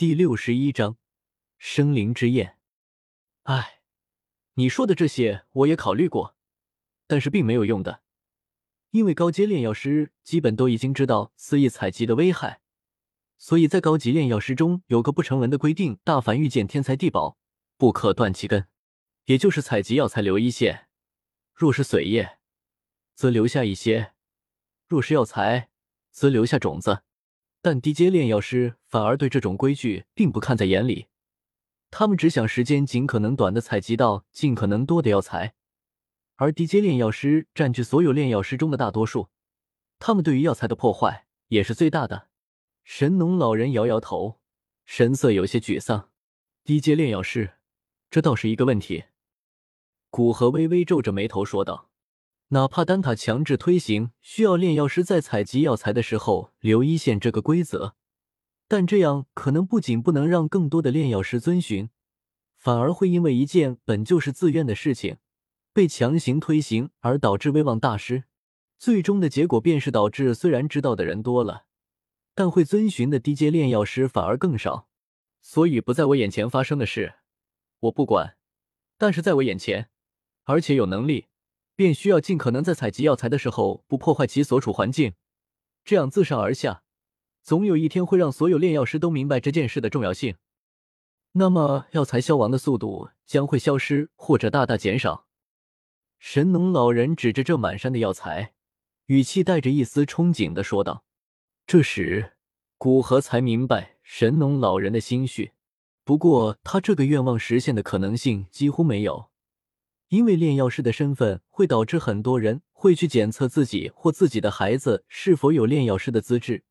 第六十一章生灵之焰。哎，你说的这些我也考虑过，但是并没有用的，因为高阶炼药师基本都已经知道肆意采集的危害，所以在高级炼药师中有个不成文的规定：大凡遇见天材地宝，不可断其根，也就是采集药材留一线；若是髓叶，则留下一些；若是药材，则留下种子。但低阶炼药师反而对这种规矩并不看在眼里，他们只想时间尽可能短的采集到尽可能多的药材，而低阶炼药师占据所有炼药师中的大多数，他们对于药材的破坏也是最大的。神农老人摇摇头，神色有些沮丧。低阶炼药师，这倒是一个问题。古河微微皱着眉头说道。哪怕丹塔强制推行需要炼药师在采集药材的时候留一线这个规则，但这样可能不仅不能让更多的炼药师遵循，反而会因为一件本就是自愿的事情被强行推行而导致威望大失。最终的结果便是导致虽然知道的人多了，但会遵循的低阶炼药师反而更少。所以不在我眼前发生的事，我不管；但是在我眼前，而且有能力。便需要尽可能在采集药材的时候不破坏其所处环境，这样自上而下，总有一天会让所有炼药师都明白这件事的重要性。那么药材消亡的速度将会消失或者大大减少。神农老人指着这满山的药材，语气带着一丝憧憬的说道。这时，古河才明白神农老人的心绪，不过他这个愿望实现的可能性几乎没有。因为炼药师的身份会导致很多人会去检测自己或自己的孩子是否有炼药师的资质，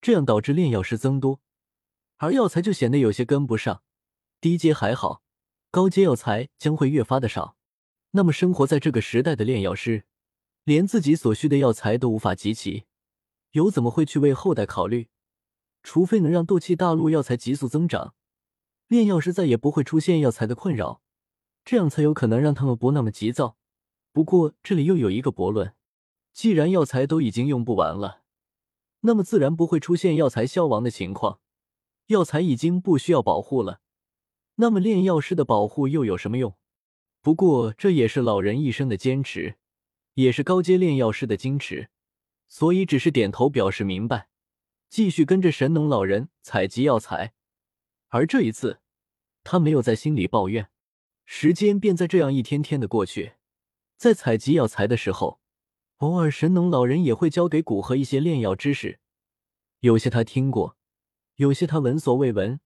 这样导致炼药师增多，而药材就显得有些跟不上。低阶还好，高阶药材将会越发的少。那么生活在这个时代的炼药师，连自己所需的药材都无法集齐，又怎么会去为后代考虑？除非能让斗气大陆药材急速增长，炼药师再也不会出现药材的困扰。这样才有可能让他们不那么急躁。不过这里又有一个悖论：既然药材都已经用不完了，那么自然不会出现药材消亡的情况。药材已经不需要保护了，那么炼药师的保护又有什么用？不过这也是老人一生的坚持，也是高阶炼药师的矜持，所以只是点头表示明白，继续跟着神农老人采集药材。而这一次，他没有在心里抱怨。时间便在这样一天天的过去，在采集药材的时候，偶尔神农老人也会教给古河一些炼药知识，有些他听过，有些他闻所未闻，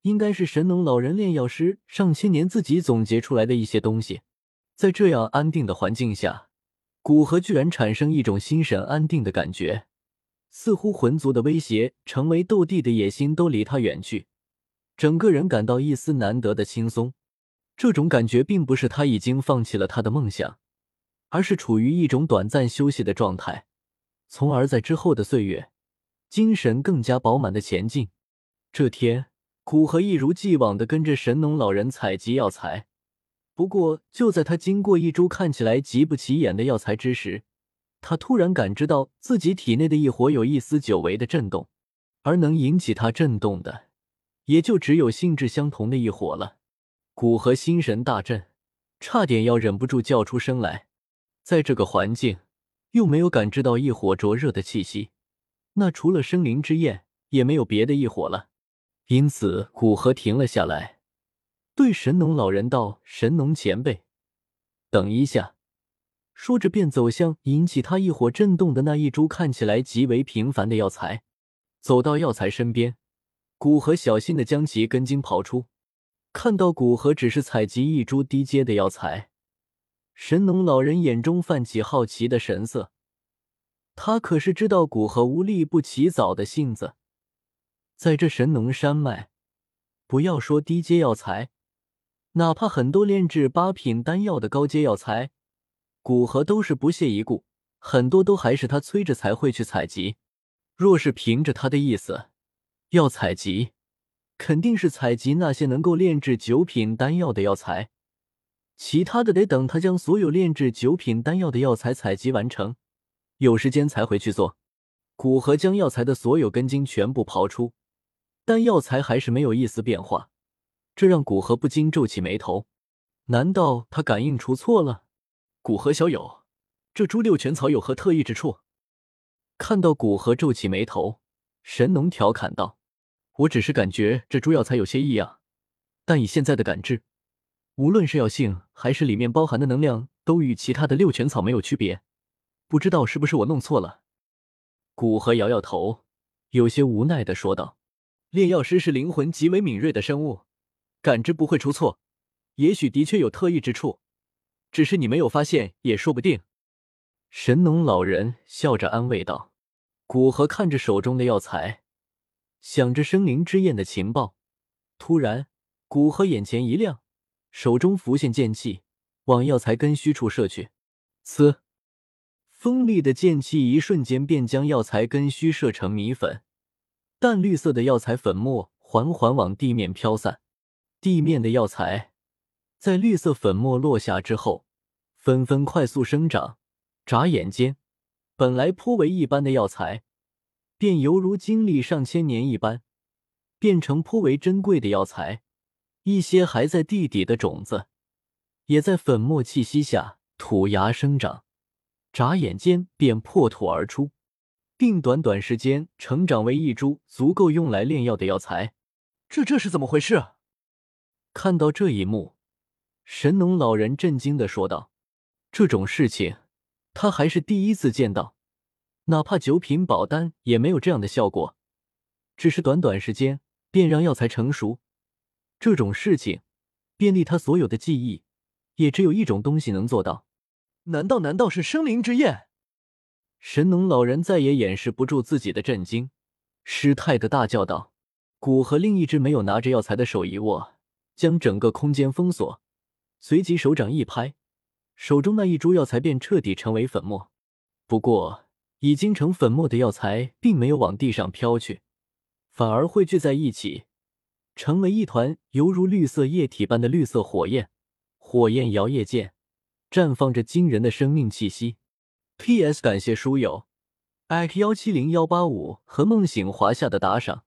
应该是神农老人炼药师上千年自己总结出来的一些东西。在这样安定的环境下，古河居然产生一种心神安定的感觉，似乎魂族的威胁、成为斗帝的野心都离他远去，整个人感到一丝难得的轻松。这种感觉并不是他已经放弃了他的梦想，而是处于一种短暂休息的状态，从而在之后的岁月，精神更加饱满的前进。这天，古河一如既往的跟着神农老人采集药材。不过，就在他经过一株看起来极不起眼的药材之时，他突然感知到自己体内的一火有一丝久违的震动，而能引起他震动的，也就只有性质相同的一火了。古河心神大震，差点要忍不住叫出声来。在这个环境，又没有感知到异火灼热的气息，那除了生灵之焰，也没有别的异火了。因此，古河停了下来，对神农老人道：“神农前辈，等一下。”说着，便走向引起他异火震动的那一株看起来极为平凡的药材。走到药材身边，古河小心的将其根茎刨出。看到古河只是采集一株低阶的药材，神农老人眼中泛起好奇的神色。他可是知道古河无利不起早的性子，在这神农山脉，不要说低阶药材，哪怕很多炼制八品丹药的高阶药材，古河都是不屑一顾，很多都还是他催着才会去采集。若是凭着他的意思，要采集。肯定是采集那些能够炼制九品丹药的药材，其他的得等他将所有炼制九品丹药的药材采集完成，有时间才回去做。古河将药材的所有根茎全部刨出，但药材还是没有一丝变化，这让古河不禁皱起眉头。难道他感应出错了？古河小友，这株六全草有何特异之处？看到古河皱起眉头，神农调侃道：“我只是感觉这株药材有些异样，但以现在的感知，无论是药性还是里面包含的能量，都与其他的六全草没有区别。不知道是不是我弄错了？”古河摇摇头，有些无奈的说道：“炼药师是灵魂极为敏锐的生物，感知不会出错。”也许的确有特异之处，只是你没有发现也说不定。神农老人笑着安慰道。古河看着手中的药材，想着生灵之焰的情报，突然，古河眼前一亮，手中浮现剑气，往药材根须处射去。呲，锋利的剑气一瞬间便将药材根须射成米粉，淡绿色的药材粉末缓缓往地面飘散，地面的药材。在绿色粉末落下之后，纷纷快速生长。眨眼间，本来颇为一般的药材，便犹如经历上千年一般，变成颇为珍贵的药材。一些还在地底的种子，也在粉末气息下吐芽生长。眨眼间便破土而出，并短短时间成长为一株足够用来炼药的药材。这这是怎么回事？看到这一幕。神农老人震惊的说道：“这种事情，他还是第一次见到。哪怕九品宝丹也没有这样的效果。只是短短时间便让药材成熟，这种事情，便利他所有的记忆，也只有一种东西能做到。难道难道是生灵之焰？”神农老人再也掩饰不住自己的震惊，失态的大叫道：“古河另一只没有拿着药材的手一握，将整个空间封锁。”随即手掌一拍，手中那一株药材便彻底成为粉末。不过，已经成粉末的药材并没有往地上飘去，反而汇聚在一起，成为一团犹如绿色液体般的绿色火焰。火焰摇曳间，绽放着惊人的生命气息。P.S. 感谢书友 x 幺七零幺八五和梦醒华夏的打赏。